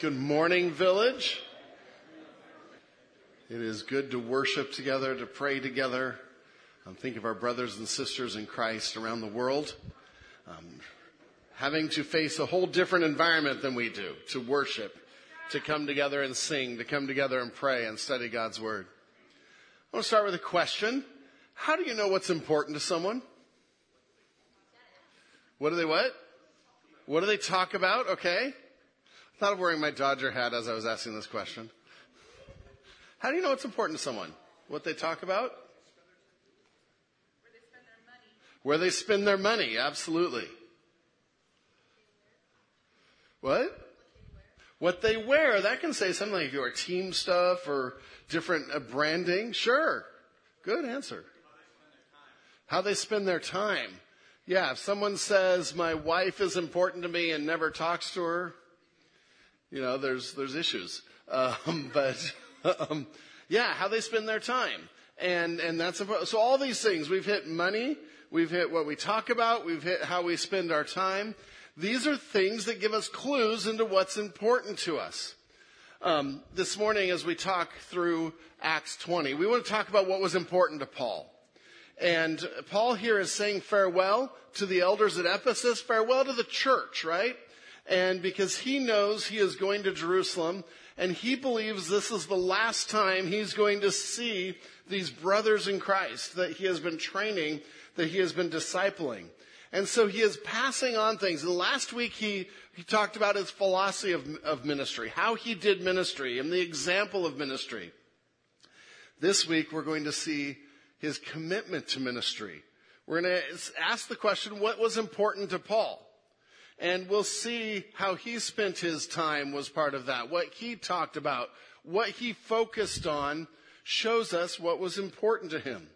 Good morning, village. It is good to worship together, to pray together. Um, think of our brothers and sisters in Christ around the world, um, having to face a whole different environment than we do to worship, to come together and sing, to come together and pray and study God's Word. I want to start with a question. How do you know what's important to someone? What do they what? What do they talk about? Okay. Thought of wearing my Dodger hat as I was asking this question. How do you know what's important to someone? What they talk about? Where they spend their money, absolutely. What? What they wear. That can say something like if you wear team stuff or different uh, branding. Sure. Good answer. How they spend their time. Yeah, if someone says my wife is important to me and never talks to her, you know, there's there's issues. Um, but um, yeah, how they spend their time, and and that's important. so all these things we've hit money, we've hit what we talk about, we've hit how we spend our time. These are things that give us clues into what's important to us. Um, this morning, as we talk through Acts 20, we want to talk about what was important to Paul. And Paul here is saying farewell to the elders at Ephesus, farewell to the church, right? And because he knows he is going to Jerusalem and he believes this is the last time he's going to see these brothers in Christ that he has been training, that he has been discipling. And so he is passing on things. And last week he, he talked about his philosophy of, of ministry, how he did ministry and the example of ministry. This week we're going to see his commitment to ministry. We're going to ask the question, what was important to Paul? And we'll see how he spent his time was part of that. What he talked about, what he focused on shows us what was important to him.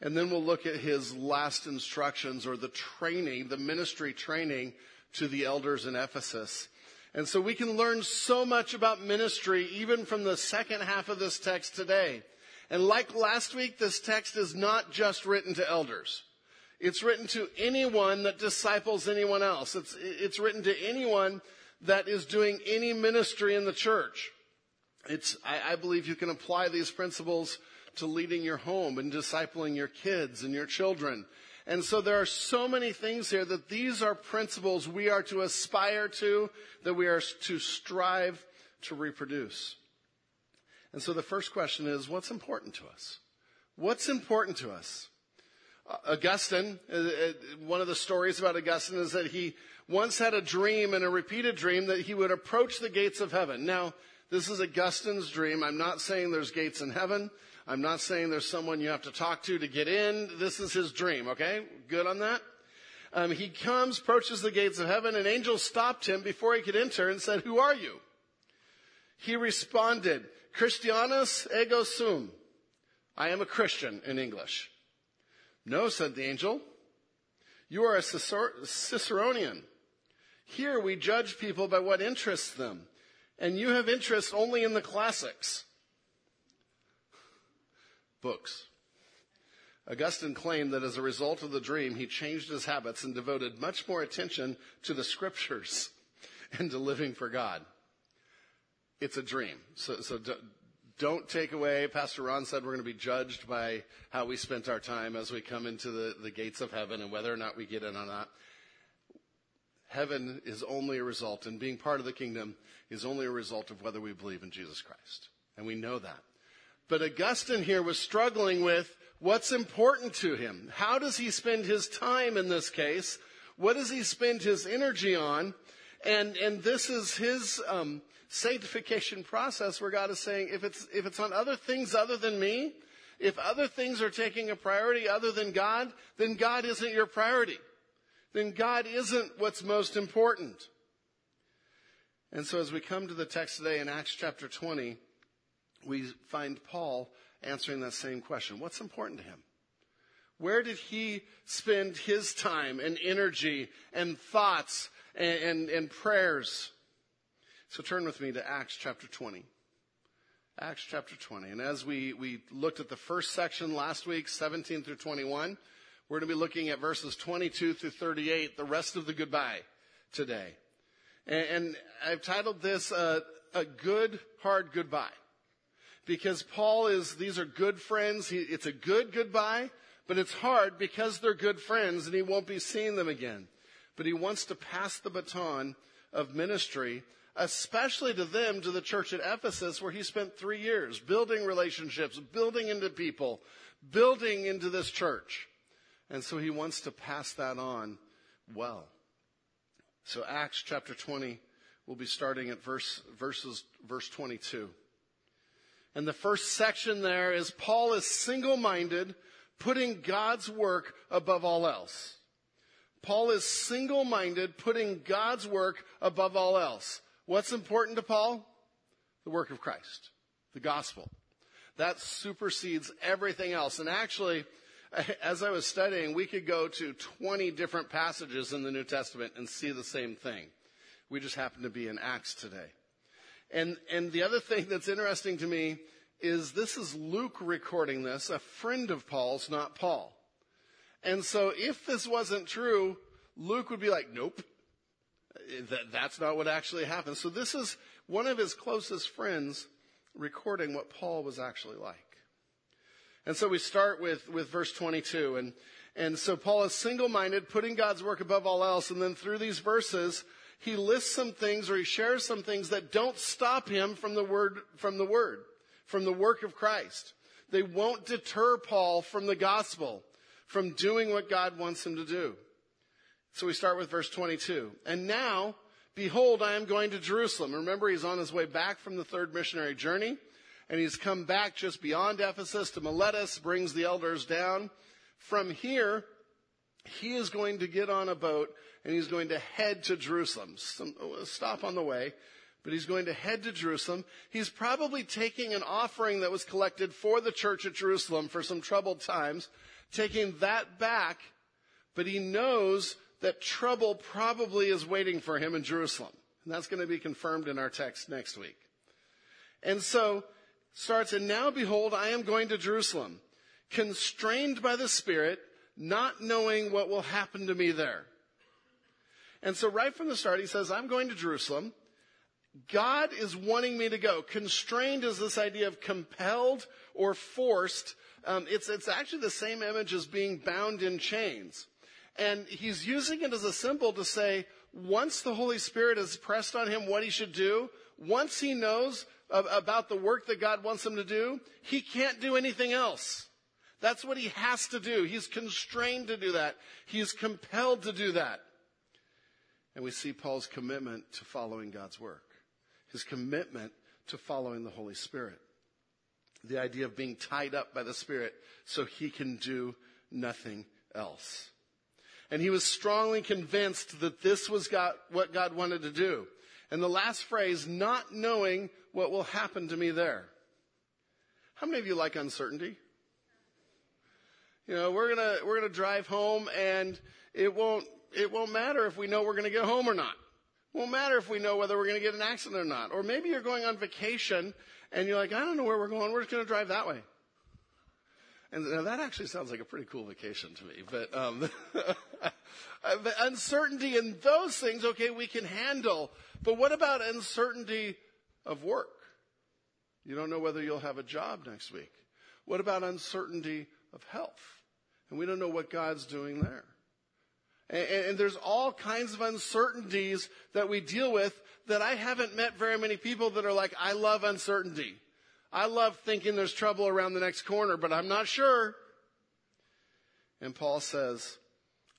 And then we'll look at his last instructions or the training, the ministry training to the elders in Ephesus. And so we can learn so much about ministry even from the second half of this text today. And like last week, this text is not just written to elders. It's written to anyone that disciples anyone else. It's, it's written to anyone that is doing any ministry in the church. It's, I, I believe you can apply these principles to leading your home and discipling your kids and your children. And so there are so many things here that these are principles we are to aspire to, that we are to strive to reproduce. And so the first question is, what's important to us? What's important to us? Augustine, uh, uh, one of the stories about Augustine is that he once had a dream and a repeated dream that he would approach the gates of heaven. Now, this is Augustine's dream. I'm not saying there's gates in heaven. I'm not saying there's someone you have to talk to to get in. This is his dream, okay? Good on that? Um, he comes, approaches the gates of heaven, and angels stopped him before he could enter and said, Who are you? He responded, Christianus ego sum. I am a Christian in English. No, said the angel. You are a Ciceronian. Here we judge people by what interests them, and you have interest only in the classics. Books. Augustine claimed that as a result of the dream, he changed his habits and devoted much more attention to the scriptures and to living for God. It's a dream. So, so don't take away. Pastor Ron said we're going to be judged by how we spent our time as we come into the, the gates of heaven and whether or not we get in or not. Heaven is only a result, and being part of the kingdom is only a result of whether we believe in Jesus Christ. And we know that. But Augustine here was struggling with what's important to him. How does he spend his time in this case? What does he spend his energy on? And, and this is his, um, sanctification process where God is saying, if it's, if it's on other things other than me, if other things are taking a priority other than God, then God isn't your priority. Then God isn't what's most important. And so as we come to the text today in Acts chapter 20, we find Paul answering that same question. What's important to him? Where did he spend his time and energy and thoughts and, and, and prayers? So turn with me to Acts chapter 20. Acts chapter 20. And as we, we looked at the first section last week, 17 through 21, we're going to be looking at verses 22 through 38, the rest of the goodbye today. And, and I've titled this uh, A Good, Hard Goodbye. Because Paul is, these are good friends. He, it's a good goodbye, but it's hard because they're good friends and he won't be seeing them again. But he wants to pass the baton of ministry, especially to them, to the church at Ephesus, where he spent three years building relationships, building into people, building into this church. And so he wants to pass that on well. So Acts chapter 20, we'll be starting at verse, verses, verse 22. And the first section there is Paul is single-minded, putting God's work above all else. Paul is single-minded, putting God's work above all else. What's important to Paul? The work of Christ, the gospel. That supersedes everything else. And actually, as I was studying, we could go to 20 different passages in the New Testament and see the same thing. We just happen to be in Acts today. And, and the other thing that's interesting to me is this is Luke recording this, a friend of Paul's, not Paul. And so if this wasn't true, Luke would be like, nope, that, that's not what actually happened. So this is one of his closest friends recording what Paul was actually like. And so we start with, with verse 22. And, and so Paul is single-minded, putting God's work above all else. And then through these verses, he lists some things or he shares some things that don't stop him from the word, from the word, from the work of Christ. They won't deter Paul from the gospel, from doing what God wants him to do. So we start with verse 22. And now, behold, I am going to Jerusalem. Remember, he's on his way back from the third missionary journey and he's come back just beyond Ephesus to Miletus, brings the elders down. From here, he is going to get on a boat and he's going to head to Jerusalem. Some, uh, stop on the way, but he's going to head to Jerusalem. He's probably taking an offering that was collected for the church at Jerusalem for some troubled times, taking that back, but he knows that trouble probably is waiting for him in Jerusalem. And that's going to be confirmed in our text next week. And so starts, and now behold, I am going to Jerusalem, constrained by the Spirit, not knowing what will happen to me there. And so right from the start, he says, I'm going to Jerusalem. God is wanting me to go. Constrained is this idea of compelled or forced. Um, it's, it's actually the same image as being bound in chains. And he's using it as a symbol to say, once the Holy Spirit has pressed on him what he should do, once he knows about the work that God wants him to do, he can't do anything else. That's what he has to do. He's constrained to do that. He's compelled to do that. And we see Paul's commitment to following God's work. His commitment to following the Holy Spirit. The idea of being tied up by the Spirit so he can do nothing else. And he was strongly convinced that this was God, what God wanted to do. And the last phrase, not knowing what will happen to me there. How many of you like uncertainty? You know, we're gonna, we're gonna drive home and it won't, it won't matter if we know we're gonna get home or not. Won't matter if we know whether we're gonna get an accident or not. Or maybe you're going on vacation and you're like, I don't know where we're going, we're just gonna drive that way. And that actually sounds like a pretty cool vacation to me. But, um, but uncertainty in those things, okay, we can handle. But what about uncertainty of work. You don't know whether you'll have a job next week. What about uncertainty of health? And we don't know what God's doing there. And, and, there's all kinds of uncertainties that we deal with that I haven't met very many people that are like, I love uncertainty. I love thinking there's trouble around the next corner, but I'm not sure. And Paul says,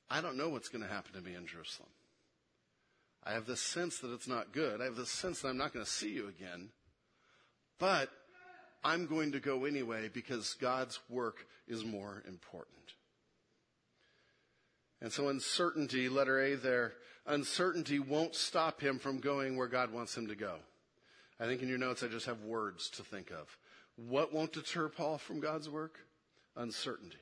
I don't know what's going to happen to me in Jerusalem. I have this sense that it's not good. I have this sense that I'm not going to see you again. But I'm going to go anyway because God's work is more important. And so uncertainty, letter A there, uncertainty won't stop him from going where God wants him to go. I think in your notes I just have words to think of. What won't deter Paul from God's work? Uncertainty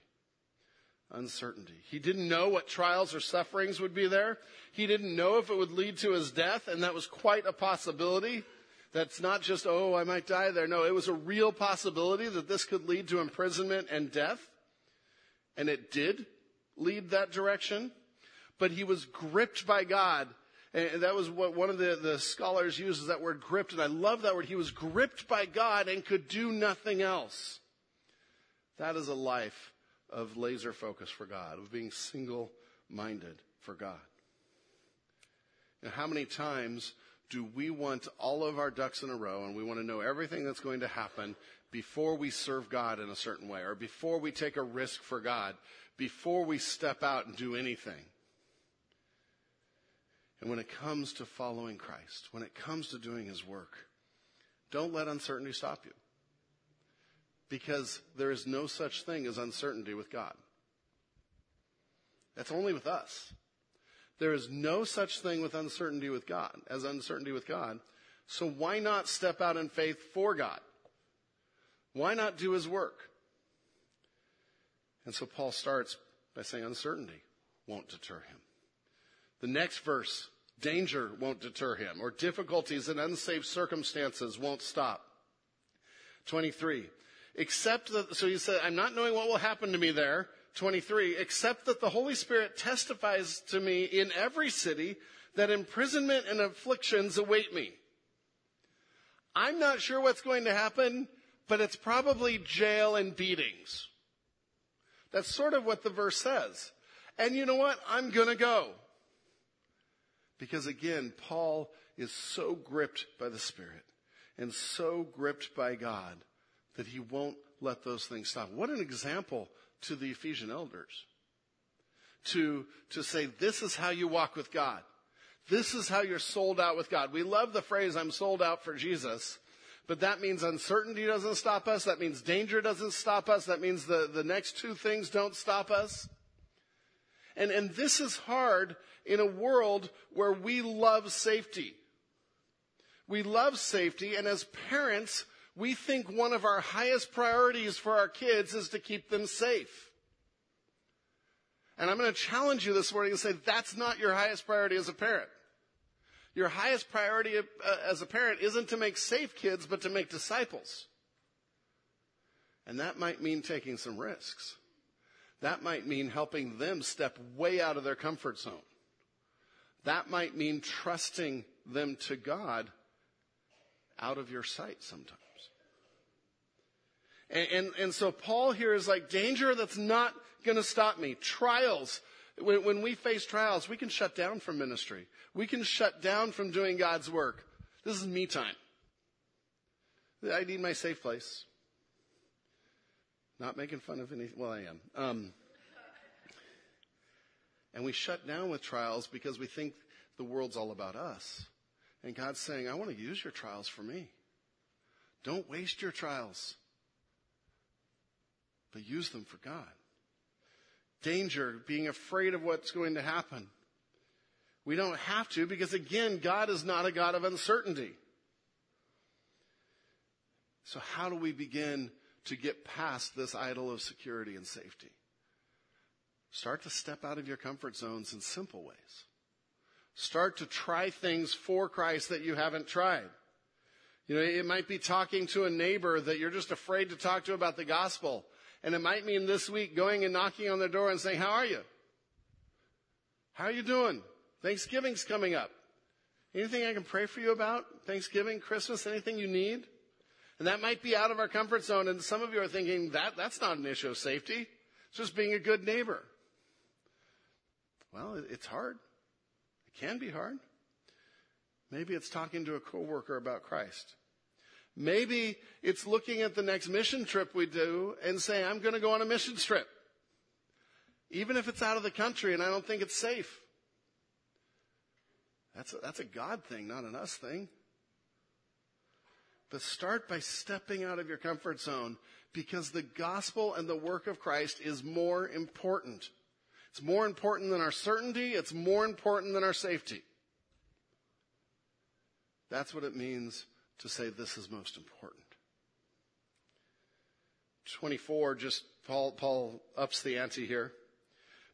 uncertainty. He didn't know what trials or sufferings would be there. He didn't know if it would lead to his death, and that was quite a possibility. That's not just, oh, I might die there. No, it was a real possibility that this could lead to imprisonment and death. And it did lead that direction. But he was gripped by God And that was what one of the, the scholars uses that word gripped, and I love that word. He was gripped by God and could do nothing else. That is a life of laser focus for God, of being single minded for God. And how many times do we want all of our ducks in a row and we want to know everything that's going to happen before we serve God in a certain way or before we take a risk for God, before we step out and do anything? And when it comes to following Christ, when it comes to doing His work, don't let uncertainty stop you. Because there is no such thing as uncertainty with God. That's only with us. There is no such thing with uncertainty with God, as uncertainty with God. So why not step out in faith for God? Why not do his work? And so Paul starts by saying uncertainty won't deter him. The next verse, danger won't deter him, or difficulties and unsafe circumstances won't stop. 23. Except that, so he said, I'm not knowing what will happen to me there. 23. Except that the Holy Spirit testifies to me in every city that imprisonment and afflictions await me. I'm not sure what's going to happen, but it's probably jail and beatings. That's sort of what the verse says. And you know what? I'm gonna go. Because again, Paul is so gripped by the Spirit and so gripped by God that he won't let those things stop. What an example to the Ephesian elders. To, to say, this is how you walk with God. This is how you're sold out with God. We love the phrase, I'm sold out for Jesus. But that means uncertainty doesn't stop us. That means danger doesn't stop us. That means the, the next two things don't stop us. And, and this is hard in a world where we love safety. We love safety, and as parents, we think one of our highest priorities for our kids is to keep them safe. And I'm going to challenge you this morning and say that's not your highest priority as a parent. Your highest priority uh, as a parent isn't to make safe kids, but to make disciples. And that might mean taking some risks. That might mean helping them step way out of their comfort zone. That might mean trusting them to God out of your sight sometimes. And, and, and so Paul here is like danger that's not going to stop me. Trials. When, when we face trials, we can shut down from ministry. We can shut down from doing God's work. This is me time. I need my safe place. Not making fun of any, well, I am. Um, and we shut down with trials because we think the world's all about us. And God's saying, I want to use your trials for me. Don't waste your trials, but use them for God. Danger, being afraid of what's going to happen. We don't have to because again, God is not a God of uncertainty. So how do we begin to get past this idol of security and safety? Start to step out of your comfort zones in simple ways. Start to try things for Christ that you haven't tried. You know, it might be talking to a neighbor that you're just afraid to talk to about the gospel. And it might mean this week going and knocking on their door and saying, how are you? How are you doing? Thanksgiving's coming up. Anything I can pray for you about? Thanksgiving, Christmas, anything you need? And that might be out of our comfort zone. And some of you are thinking that that's not an issue of safety. It's just being a good neighbor. Well, it's hard. It can be hard. Maybe it's talking to a coworker about Christ. Maybe it's looking at the next mission trip we do and saying, I'm going to go on a mission trip. Even if it's out of the country and I don't think it's safe. That's a, that's a God thing, not an us thing. But start by stepping out of your comfort zone because the gospel and the work of Christ is more important. It's more important than our certainty. It's more important than our safety. That's what it means to say this is most important. 24, just Paul, Paul ups the ante here.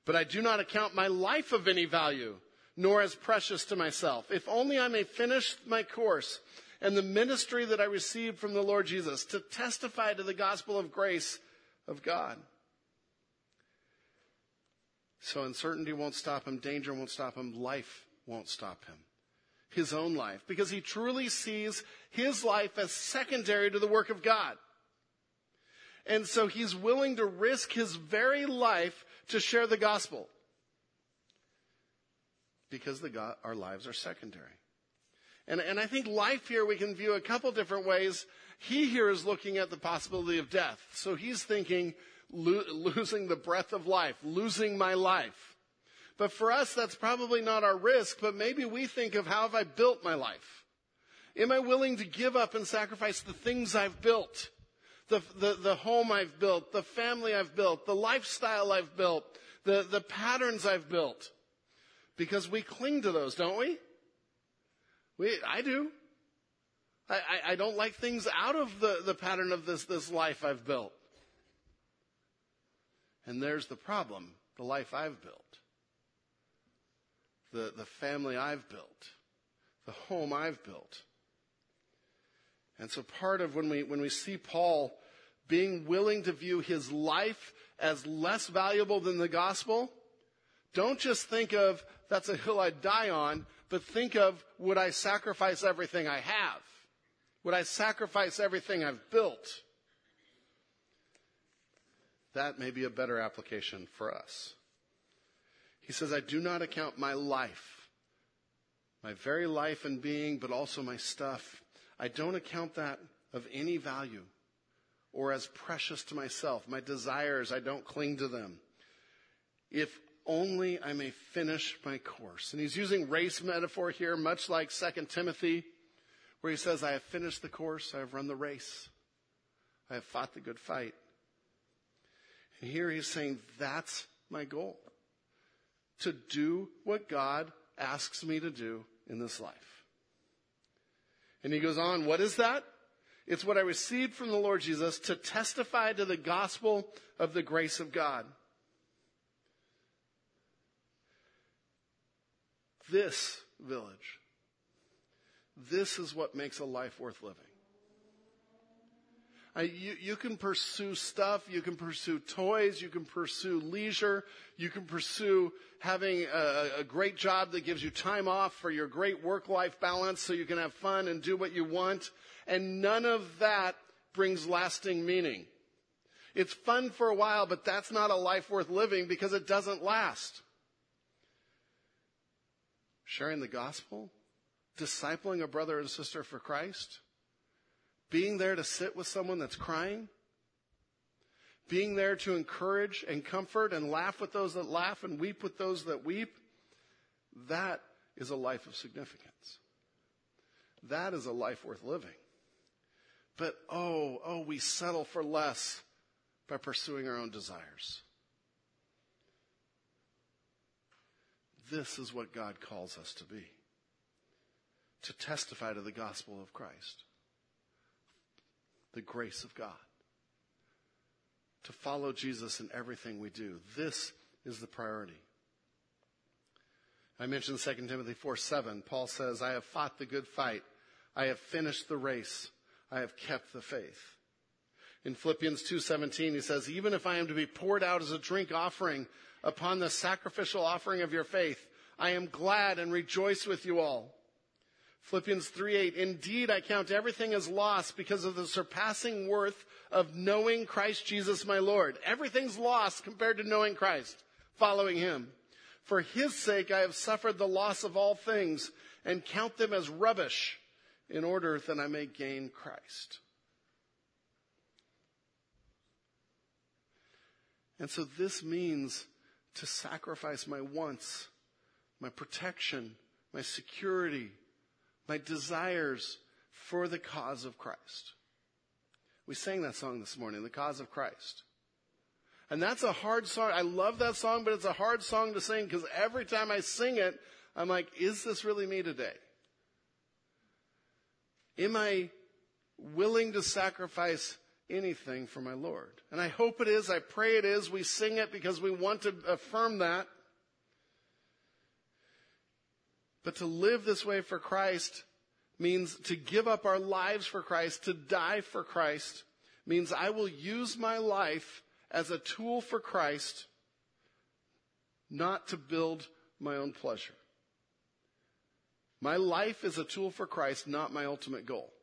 But I do not account my life of any value, nor as precious to myself, if only I may finish my course and the ministry that I received from the Lord Jesus to testify to the gospel of grace of God. So uncertainty won't stop him, danger won't stop him, life won't stop him. His own life because he truly sees his life as secondary to the work of God. And so he's willing to risk his very life to share the gospel because God, our lives are secondary. And, and I think life here we can view a couple different ways. He here is looking at the possibility of death. So he's thinking lo- losing the breath of life, losing my life. But for us, that's probably not our risk, but maybe we think of how have I built my life? Am I willing to give up and sacrifice the things I've built? The, the, the home I've built, the family I've built, the lifestyle I've built, the, the patterns I've built. Because we cling to those, don't we? we I do. I, I, I don't like things out of the, the pattern of this, this life I've built. And there's the problem, the life I've built the, the family I've built, the home I've built. And so part of when we, when we see Paul being willing to view his life as less valuable than the gospel, don't just think of that's a hill I'd die on, but think of would I sacrifice everything I have? Would I sacrifice everything I've built? That may be a better application for us. He says, I do not account my life, my very life and being, but also my stuff. I don't account that of any value or as precious to myself. My desires, I don't cling to them. If only I may finish my course. And he's using race metaphor here, much like 2 Timothy, where he says, I have finished the course, I have run the race, I have fought the good fight. And here he's saying, that's my goal to do what God asks me to do in this life. And he goes on, what is that? It's what I received from the Lord Jesus to testify to the gospel of the grace of God. This village, this is what makes a life worth living. Uh, you, you can pursue stuff, you can pursue toys, you can pursue leisure, you can pursue having a, a great job that gives you time off for your great work-life balance so you can have fun and do what you want. And none of that brings lasting meaning. It's fun for a while, but that's not a life worth living because it doesn't last. Sharing the gospel, discipling a brother and sister for Christ, being there to sit with someone that's crying, being there to encourage and comfort and laugh with those that laugh and weep with those that weep, that is a life of significance. That is a life worth living. But oh, oh, we settle for less by pursuing our own desires. This is what God calls us to be. To testify to the gospel of Christ the grace of God. To follow Jesus in everything we do. This is the priority. I mentioned 2 Timothy 4 7. Paul says, I have fought the good fight. I have finished the race. I have kept the faith. In Philippians 2:17 he says, "Even if I am to be poured out as a drink offering upon the sacrificial offering of your faith, I am glad and rejoice with you all." Philippians 3:8 Indeed I count everything as loss because of the surpassing worth of knowing Christ Jesus my Lord. Everything's lost compared to knowing Christ, following him. For his sake I have suffered the loss of all things and count them as rubbish in order that I may gain Christ. And so this means to sacrifice my wants, my protection, my security, my desires for the cause of Christ. We sang that song this morning, The Cause of Christ. And that's a hard song. I love that song, but it's a hard song to sing because every time I sing it, I'm like, is this really me today? Am I willing to sacrifice anything for my Lord? And I hope it is. I pray it is. We sing it because we want to affirm that. But to live this way for Christ means to give up our lives for Christ, to die for Christ, means I will use my life as a tool for Christ, not to build my own pleasure. My life is a tool for Christ, not my ultimate goal.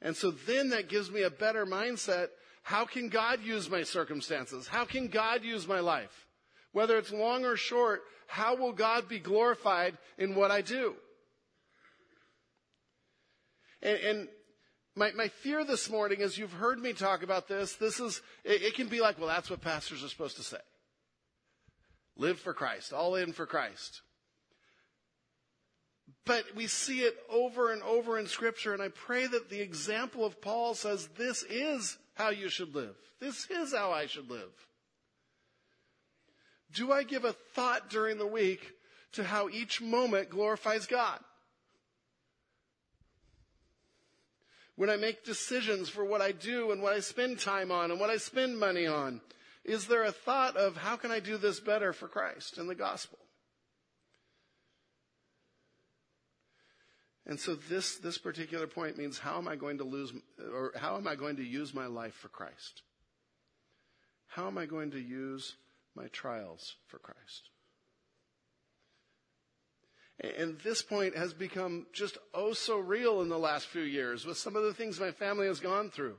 And so then that gives me a better mindset. How can God use my circumstances? How can God use my life? Whether it's long or short, how will God be glorified in what I do? And, and my, my fear this morning, as you've heard me talk about this, this is, it, it can be like, well, that's what pastors are supposed to say. Live for Christ, all in for Christ. But we see it over and over in Scripture, and I pray that the example of Paul says this is how you should live. This is how I should live. Do I give a thought during the week to how each moment glorifies God? when I make decisions for what I do and what I spend time on and what I spend money on? Is there a thought of how can I do this better for Christ and the gospel? And so this, this particular point means how am I going to lose, or how am I going to use my life for Christ? How am I going to use my trials for Christ? And this point has become just oh so real in the last few years with some of the things my family has gone through.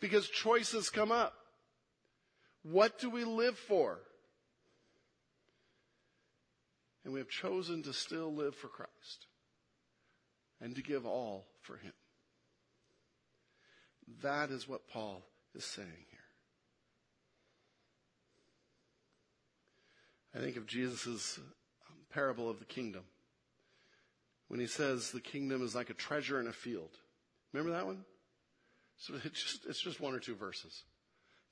Because choices come up. What do we live for? And we have chosen to still live for Christ and to give all for Him. That is what Paul is saying here. I think of Jesus' parable of the kingdom when he says the kingdom is like a treasure in a field. Remember that one? So it's just, it's just one or two verses.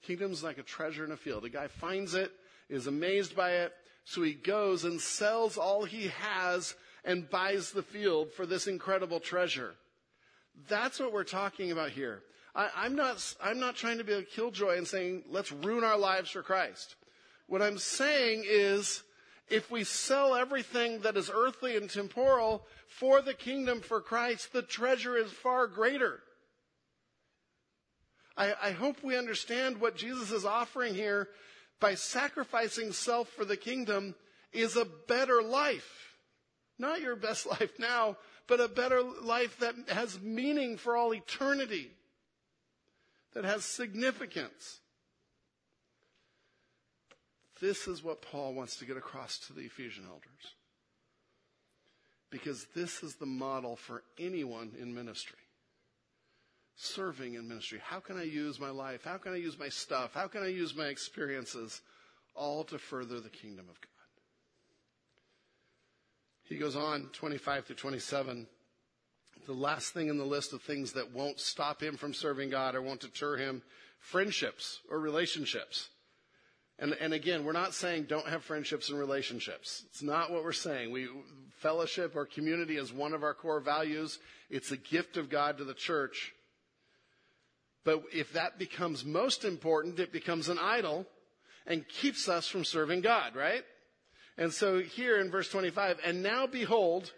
Kingdom's like a treasure in a field. A guy finds it, is amazed by it, so he goes and sells all he has and buys the field for this incredible treasure. That's what we're talking about here. I, am not, I'm not trying to be a killjoy and saying, let's ruin our lives for Christ. What I'm saying is, if we sell everything that is earthly and temporal for the kingdom for Christ, the treasure is far greater. I, I, hope we understand what Jesus is offering here by sacrificing self for the kingdom is a better life. Not your best life now, but a better life that has meaning for all eternity, that has significance. This is what Paul wants to get across to the Ephesian elders. Because this is the model for anyone in ministry. Serving in ministry. How can I use my life? How can I use my stuff? How can I use my experiences? All to further the kingdom of God. He goes on, 25 to 27. The last thing in the list of things that won't stop him from serving God or won't deter him friendships or relationships. And, and again, we're not saying don't have friendships and relationships. It's not what we're saying. We, fellowship or community is one of our core values. It's a gift of God to the church. But if that becomes most important, it becomes an idol and keeps us from serving God, right? And so here in verse 25, and now behold,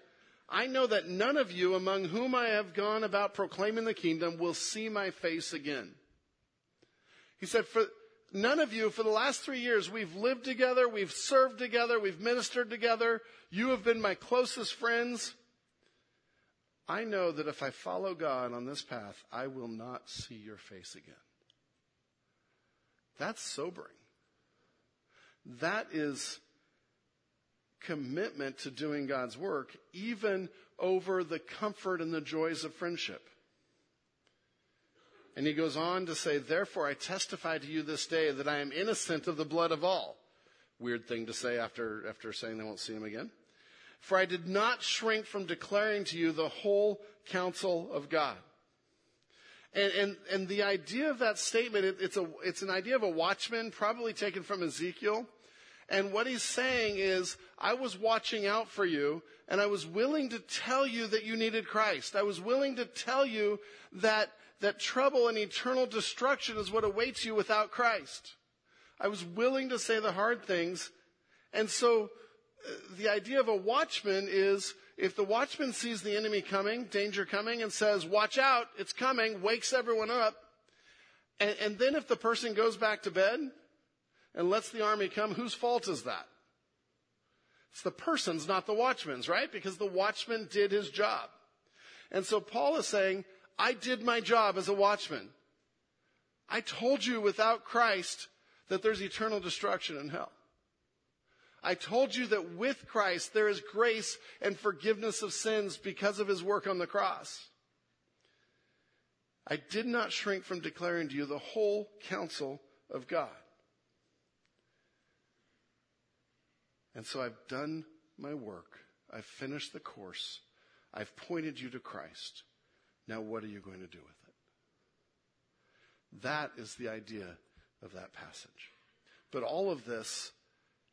I know that none of you among whom I have gone about proclaiming the kingdom will see my face again. He said, for, none of you, for the last three years, we've lived together, we've served together, we've ministered together. You have been my closest friends. I know that if I follow God on this path, I will not see your face again. That's sobering. That is commitment to doing God's work, even over the comfort and the joys of friendship. And he goes on to say, Therefore I testify to you this day that I am innocent of the blood of all. Weird thing to say after, after saying they won't see him again. For I did not shrink from declaring to you the whole counsel of God. And, and, and the idea of that statement, it, it's, a, it's an idea of a watchman, probably taken from Ezekiel. And what he's saying is, I was watching out for you, and I was willing to tell you that you needed Christ. I was willing to tell you that that trouble and eternal destruction is what awaits you without Christ. I was willing to say the hard things. And so uh, the idea of a watchman is if the watchman sees the enemy coming, danger coming, and says, watch out, it's coming, wakes everyone up. And, and then if the person goes back to bed and lets the army come, whose fault is that? It's the person's, not the watchman's, right? Because the watchman did his job. And so Paul is saying, I did my job as a watchman. I told you without Christ that there's eternal destruction in hell. I told you that with Christ there is grace and forgiveness of sins because of his work on the cross. I did not shrink from declaring to you the whole counsel of God. And so I've done my work. I've finished the course. I've pointed you to Christ. Now, what are you going to do with it? That is the idea of that passage. But all of this,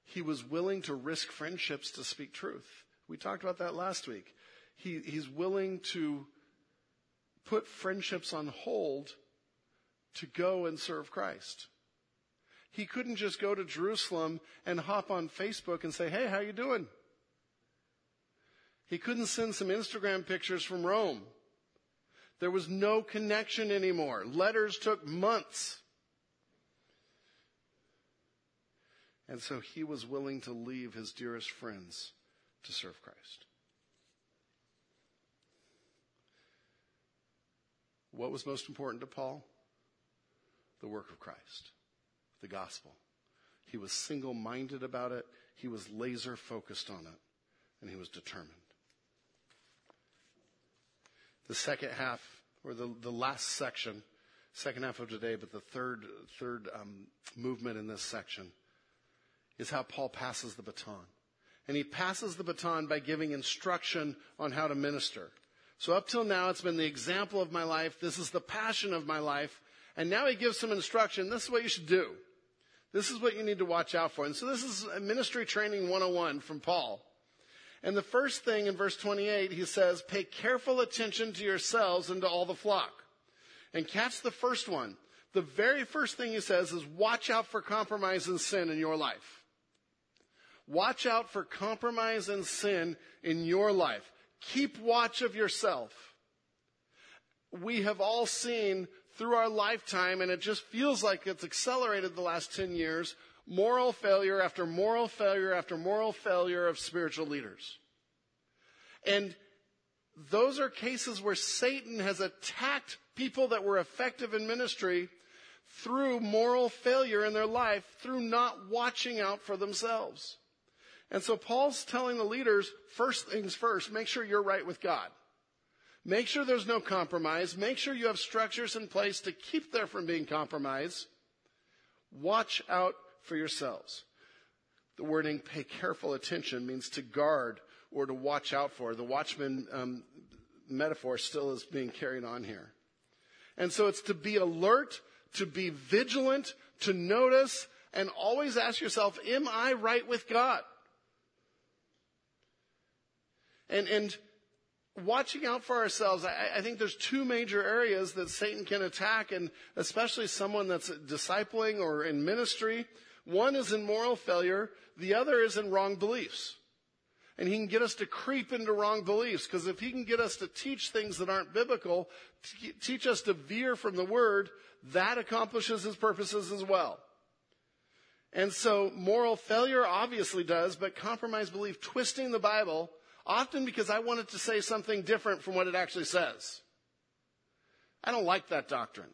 he was willing to risk friendships to speak truth. We talked about that last week. He, he's willing to put friendships on hold to go and serve Christ. He couldn't just go to Jerusalem and hop on Facebook and say, "Hey, how you doing?" He couldn't send some Instagram pictures from Rome. There was no connection anymore. Letters took months. And so he was willing to leave his dearest friends to serve Christ. What was most important to Paul? The work of Christ, the gospel. He was single minded about it, he was laser focused on it, and he was determined. The second half, or the, the last section, second half of today, but the third, third um, movement in this section is how Paul passes the baton. And he passes the baton by giving instruction on how to minister. So up till now, it's been the example of my life. This is the passion of my life. And now he gives some instruction. This is what you should do. This is what you need to watch out for. And so this is ministry training 101 from Paul. And the first thing in verse 28, he says, pay careful attention to yourselves and to all the flock. And catch the first one. The very first thing he says is watch out for compromise and sin in your life. Watch out for compromise and sin in your life. Keep watch of yourself. We have all seen through our lifetime, and it just feels like it's accelerated the last 10 years, moral failure after moral failure after moral failure of spiritual leaders. And those are cases where Satan has attacked people that were effective in ministry through moral failure in their life, through not watching out for themselves. And so Paul's telling the leaders, first things first, make sure you're right with God. Make sure there's no compromise. Make sure you have structures in place to keep there from being compromised. Watch out for yourselves. The wording pay careful attention means to guard or to watch out for. The watchman um, metaphor still is being carried on here. And so it's to be alert, to be vigilant, to notice, and always ask yourself, am I right with God? And, and watching out for ourselves, I, I, think there's two major areas that Satan can attack, and especially someone that's discipling or in ministry. One is in moral failure, the other is in wrong beliefs. And he can get us to creep into wrong beliefs, because if he can get us to teach things that aren't biblical, teach us to veer from the word, that accomplishes his purposes as well. And so moral failure obviously does, but compromised belief, twisting the Bible, often because I wanted to say something different from what it actually says. I don't like that doctrine.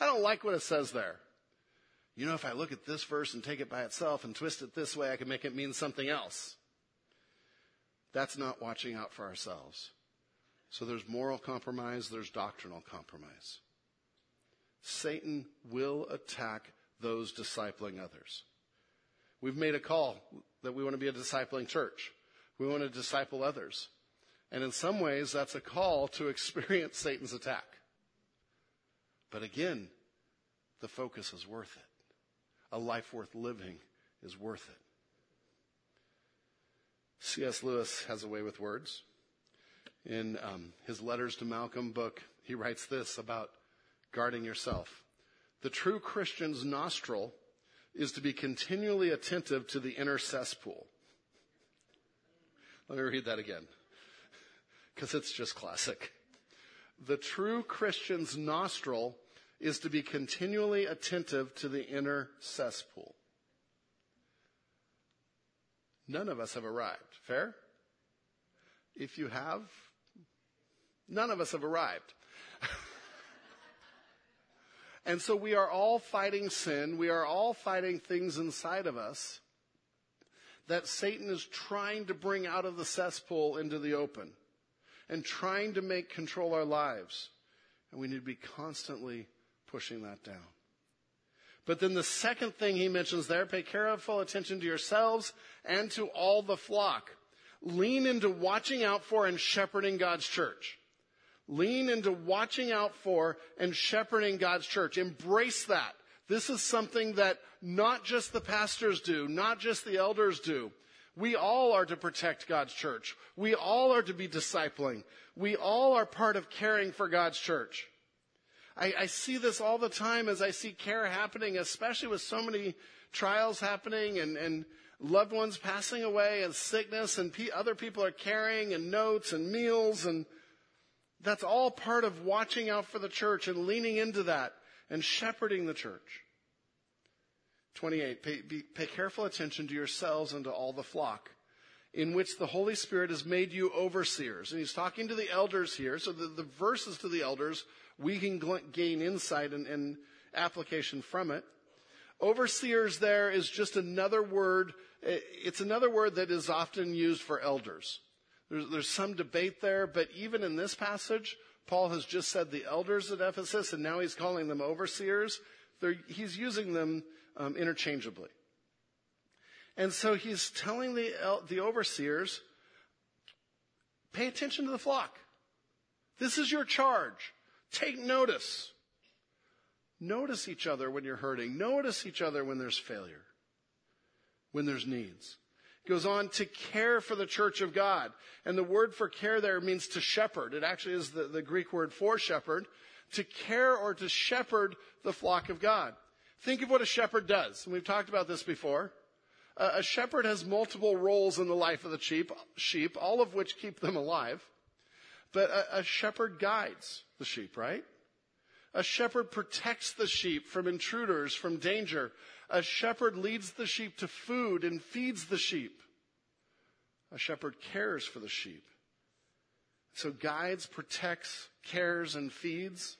I don't like what it says there. You know, if I look at this verse and take it by itself and twist it this way, I can make it mean something else. That's not watching out for ourselves. So there's moral compromise, there's doctrinal compromise. Satan will attack those discipling others. We've made a call that we want to be a discipling church. We want to disciple others. And in some ways, that's a call to experience Satan's attack. But again, the focus is worth it. A life worth living is worth it. C.S. Lewis has a way with words. In um, his Letters to Malcolm book, he writes this about guarding yourself. The true Christian's nostril is to be continually attentive to the inner cesspool let me read that again, because it's just classic. The true Christian's nostril is to be continually attentive to the inner cesspool. None of us have arrived. Fair? If you have, none of us have arrived. and so we are all fighting sin. We are all fighting things inside of us that Satan is trying to bring out of the cesspool into the open and trying to make control our lives. And we need to be constantly pushing that down. But then the second thing he mentions there, pay careful attention to yourselves and to all the flock. Lean into watching out for and shepherding God's church. Lean into watching out for and shepherding God's church. Embrace that. This is something that not just the pastors do, not just the elders do. We all are to protect God's church. We all are to be discipling. We all are part of caring for God's church. I, I see this all the time as I see care happening, especially with so many trials happening and, and loved ones passing away and sickness and pe- other people are carrying and notes and meals and that's all part of watching out for the church and leaning into that and shepherding the church. 28. Pay, be, pay careful attention to yourselves and to all the flock in which the Holy Spirit has made you overseers. And he's talking to the elders here. So the, the verses to the elders we can gain insight and, and application from it. Overseers there is just another word. It's another word that is often used for elders. There's, there's some debate there, but even in this passage, Paul has just said the elders at Ephesus, and now he's calling them overseers. They're, he's using them um, interchangeably. And so he's telling the, the overseers, pay attention to the flock. This is your charge. Take notice. Notice each other when you're hurting. Notice each other when there's failure, when there's needs. It goes on to care for the church of God. And the word for care there means to shepherd. It actually is the, the Greek word for shepherd. To care or to shepherd the flock of God. Think of what a shepherd does. And we've talked about this before. a shepherd has multiple roles in the life of the sheep, sheep, all of which keep them alive. But a, a shepherd guides the sheep, right? A shepherd protects the sheep from intruders, from danger. A shepherd leads the sheep to food and feeds the sheep. A shepherd cares for the sheep. So guides, protects, cares, and feeds.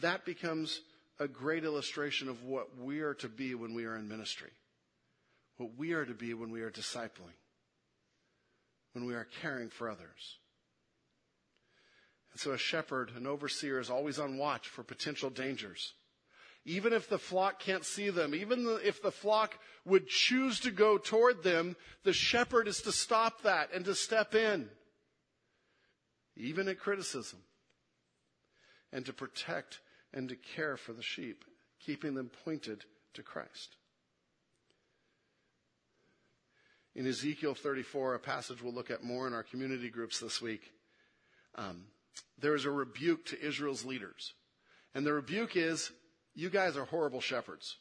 That becomes a great illustration of what we are to be when we are in ministry. What we are to be when we are discipling. When we are caring for others. And so a shepherd, an overseer, is always on watch for potential dangers. Even if the flock can't see them, even if the flock would choose to go toward them, the shepherd is to stop that and to step in. Even at criticism. And to protect and to care for the sheep, keeping them pointed to Christ. In Ezekiel 34, a passage we'll look at more in our community groups this week, um, there is a rebuke to Israel's leaders. And the rebuke is, you guys are horrible shepherds.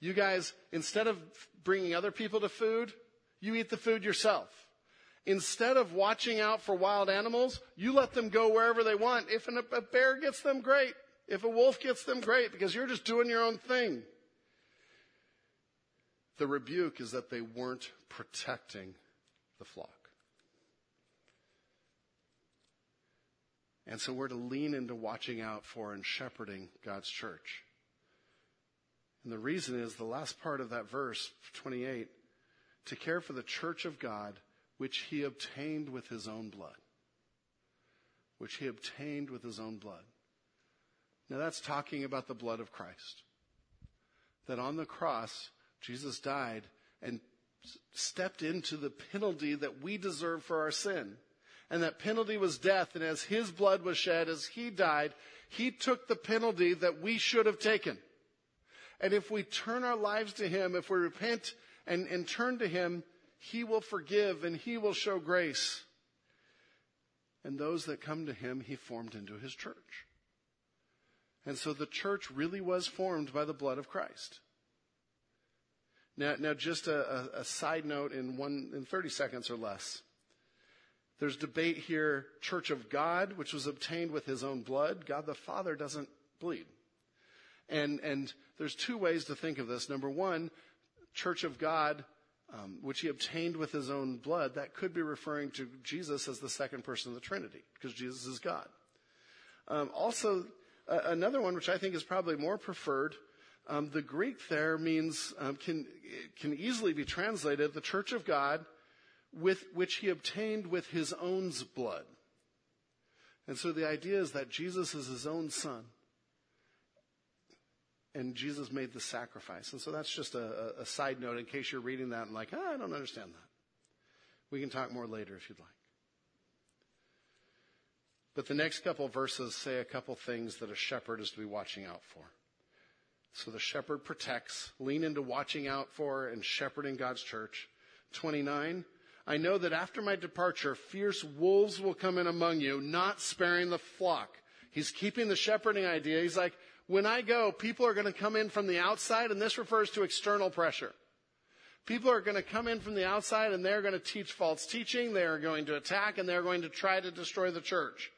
You guys, instead of bringing other people to food, you eat the food yourself. Instead of watching out for wild animals, you let them go wherever they want. If a bear gets them, great. If a wolf gets them, great, because you're just doing your own thing. The rebuke is that they weren't protecting the flock. And so we're to lean into watching out for and shepherding God's church. And the reason is the last part of that verse, 28, to care for the church of God, which he obtained with his own blood. Which he obtained with his own blood. Now that's talking about the blood of Christ. That on the cross, Jesus died and stepped into the penalty that we deserve for our sin and that penalty was death. And as his blood was shed, as he died, he took the penalty that we should have taken. And if we turn our lives to him, if we repent and, and turn to him, he will forgive and he will show grace. And those that come to him, he formed into his church. And so the church really was formed by the blood of Christ. Now, now just a, a, a side note in one, in 30 seconds or less. There's debate here, Church of God, which was obtained with his own blood. God the Father doesn't bleed. And, and there's two ways to think of this. Number one, Church of God um, which he obtained with his own blood, that could be referring to Jesus as the second person of the Trinity, because Jesus is God. Um, also, uh, another one, which I think is probably more preferred, um, the Greek there means um, can can easily be translated the Church of God, with which he obtained with his own blood. And so the idea is that Jesus is his own son. And Jesus made the sacrifice. And so that's just a, a side note in case you're reading that and like, oh, I don't understand that. We can talk more later if you'd like. But the next couple verses say a couple things that a shepherd is to be watching out for. So the shepherd protects, lean into watching out for and shepherding God's church. 29, I know that after my departure, fierce wolves will come in among you, not sparing the flock. He's keeping the shepherding idea. He's like, when I go, people are going to come in from the outside, and this refers to external pressure. People are going to come in from the outside and they're going to teach false teaching. They are going to attack and they're going to try to destroy the church.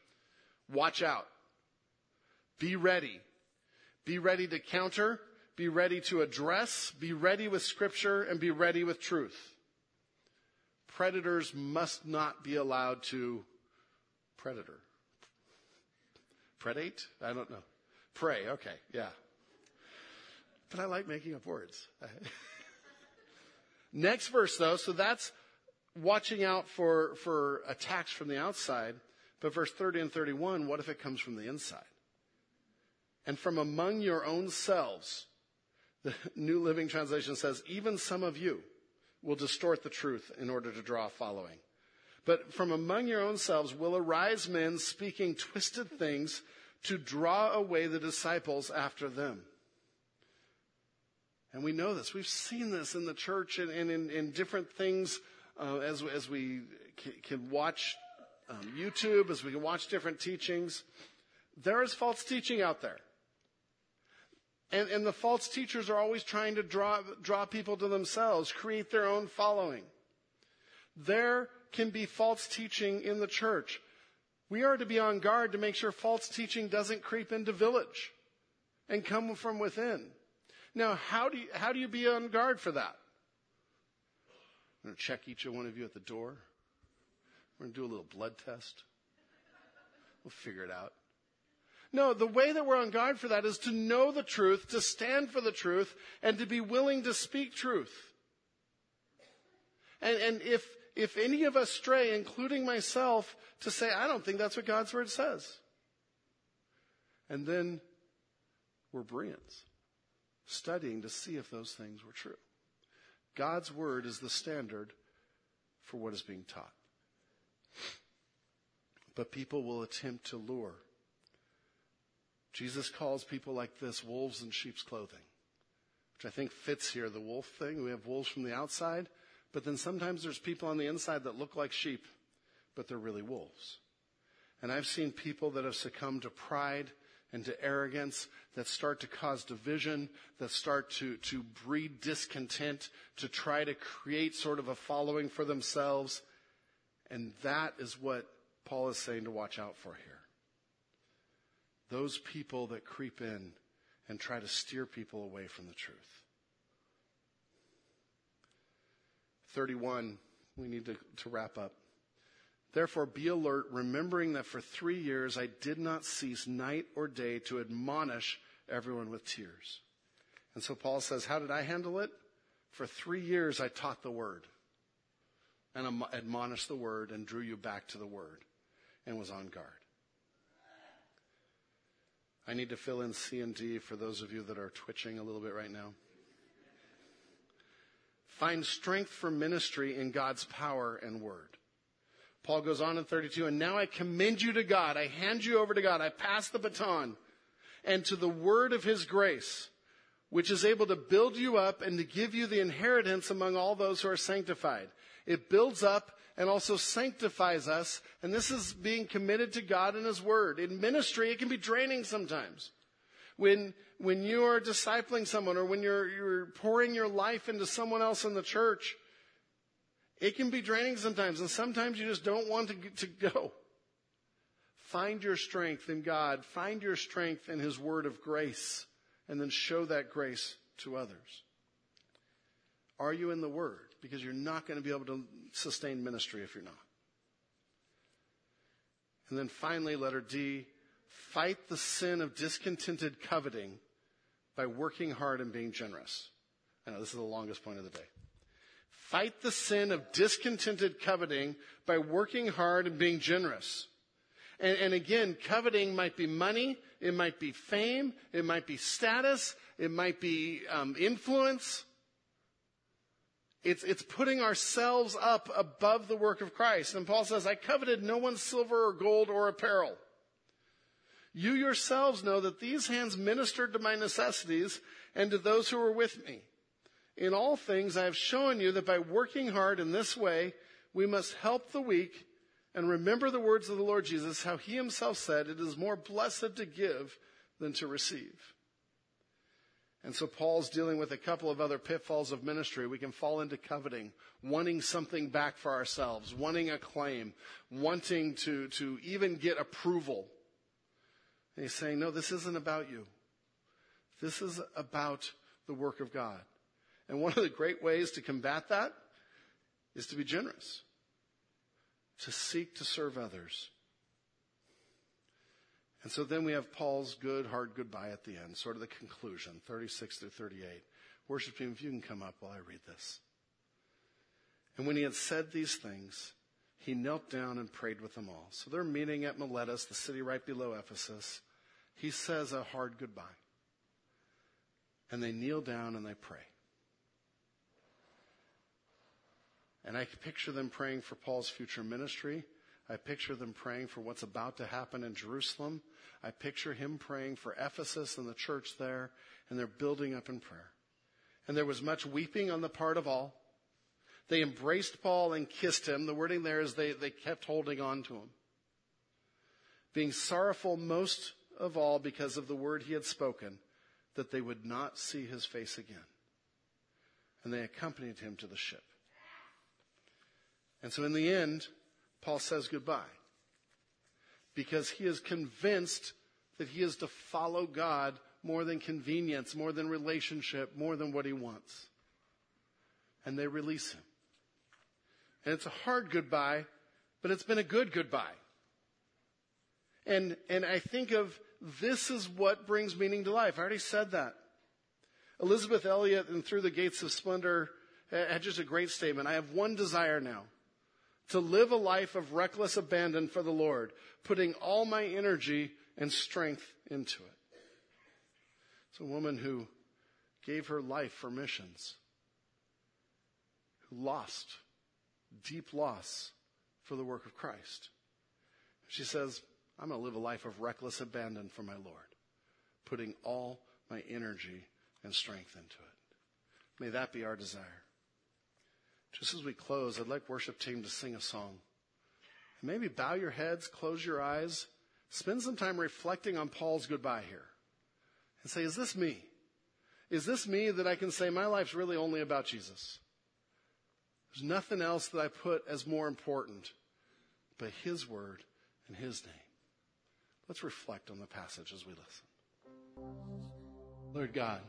Watch out. Be ready. Be ready to counter. Be ready to address. Be ready with scripture and be ready with truth predators must not be allowed to predator. Predate? I don't know. Pray, okay, yeah. But I like making up words. Next verse though, so that's watching out for, for attacks from the outside. But verse 30 and 31, what if it comes from the inside? And from among your own selves, the New Living Translation says, even some of you, will distort the truth in order to draw a following. But from among your own selves will arise men speaking twisted things to draw away the disciples after them. And we know this. We've seen this in the church and, and in, in, different things uh, as, as we can watch um, YouTube, as we can watch different teachings. There is false teaching out there. And, and the false teachers are always trying to draw, draw people to themselves, create their own following. There can be false teaching in the church. We are to be on guard to make sure false teaching doesn't creep into village and come from within. Now, how do you, how do you be on guard for that? I'm going to check each one of you at the door. We're going to do a little blood test. We'll figure it out. No, the way that we're on guard for that is to know the truth, to stand for the truth, and to be willing to speak truth. And, and if, if any of us stray, including myself, to say, I don't think that's what God's word says. And then we're Bereans, studying to see if those things were true. God's word is the standard for what is being taught. But people will attempt to lure Jesus calls people like this wolves in sheep's clothing, which I think fits here, the wolf thing. We have wolves from the outside, but then sometimes there's people on the inside that look like sheep, but they're really wolves. And I've seen people that have succumbed to pride and to arrogance that start to cause division, that start to, to breed discontent, to try to create sort of a following for themselves. And that is what Paul is saying to watch out for here those people that creep in and try to steer people away from the truth. 31, we need to, to wrap up. Therefore, be alert, remembering that for three years I did not cease night or day to admonish everyone with tears. And so Paul says, How did I handle it? For three years I taught the word and admonished the word and drew you back to the word and was on guard. I need to fill in C and D for those of you that are twitching a little bit right now. Find strength for ministry in God's power and word. Paul goes on in 32, and now I commend you to God. I hand you over to God. I pass the baton and to the word of his grace, which is able to build you up and to give you the inheritance among all those who are sanctified. It builds up and also sanctifies us. And this is being committed to God and His Word. In ministry, it can be draining sometimes. When, when you are discipling someone or when you're, you're pouring your life into someone else in the church, it can be draining sometimes. And sometimes you just don't want to, to go. Find your strength in God. Find your strength in His Word of grace. And then show that grace to others. Are you in the Word? Because you're not going to be able to sustain ministry if you're not. And then finally, letter D, fight the sin of discontented coveting by working hard and being generous. I know this is the longest point of the day. Fight the sin of discontented coveting by working hard and being generous. And, and, again, coveting might be money, it might be fame, it might be status, it might be um, influence. It's, it's putting ourselves up above the work of Christ. And Paul says, I coveted no one's silver or gold or apparel. You yourselves know that these hands ministered to my necessities and to those who were with me. In all things, I have shown you that by working hard in this way, we must help the weak and remember the words of the Lord Jesus, how he himself said, it is more blessed to give than to receive. And so Paul's dealing with a couple of other pitfalls of ministry. We can fall into coveting, wanting something back for ourselves, wanting a claim, wanting to, to even get approval. And he's saying, no, this isn't about you. This is about the work of God. And one of the great ways to combat that is to be generous, to seek to serve others. And so then we have Paul's good, hard goodbye at the end, sort of the conclusion, 36 through 38. Worship team, if you can come up while I read this. And when he had said these things, he knelt down and prayed with them all. So they're meeting at Miletus, the city right below Ephesus. He says a hard goodbye. And they kneel down and they pray. And I can picture them praying for Paul's future ministry. I picture them praying for what's about to happen in Jerusalem. I picture him praying for Ephesus and the church there, and they're building up in prayer. And there was much weeping on the part of all. They embraced Paul and kissed him. The wording there is they, they kept holding on to him. Being sorrowful most of all because of the word he had spoken, that they would not see his face again. And they accompanied him to the ship. And so in the end, Paul says goodbye because he is convinced that he is to follow God more than convenience, more than relationship, more than what he wants. And they release him. And it's a hard goodbye, but it's been a good goodbye. And, and I think of this is what brings meaning to life. I already said that. Elisabeth Elliot in Through the Gates of Splendor had just a great statement. I have one desire now to live a life of reckless abandon for the Lord, putting all my energy and strength into it. It's a woman who gave her life for missions, who lost deep loss for the work of Christ. She says, I'm going to live a life of reckless abandon for my Lord, putting all my energy and strength into it. May that be our desire. Just as we close, I'd like worship team to sing a song. Maybe bow your heads, close your eyes, spend some time reflecting on Paul's goodbye here. And say, is this me? Is this me that I can say my life's really only about Jesus? There's nothing else that I put as more important but His word and His name. Let's reflect on the passage as we listen. Lord God,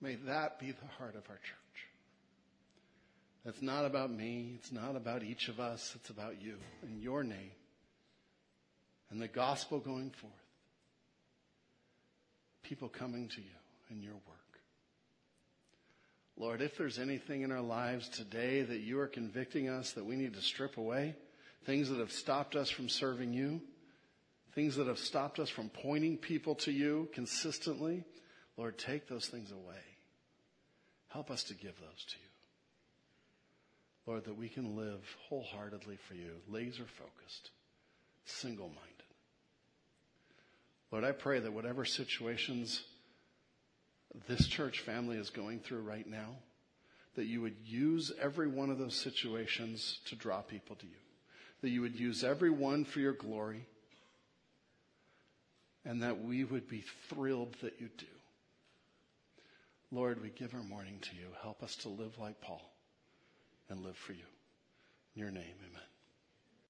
may that be the heart of our church. It's not about me. It's not about each of us. It's about you and your name and the gospel going forth. People coming to you and your work. Lord, if there's anything in our lives today that you are convicting us that we need to strip away, things that have stopped us from serving you, things that have stopped us from pointing people to you consistently, Lord, take those things away. Help us to give those to you. Lord, that we can live wholeheartedly for you, laser focused, single minded. Lord, I pray that whatever situations this church family is going through right now, that you would use every one of those situations to draw people to you. That you would use every one for your glory. And that we would be thrilled that you do. Lord, we give our morning to you. Help us to live like Paul and live for you. In your name, amen.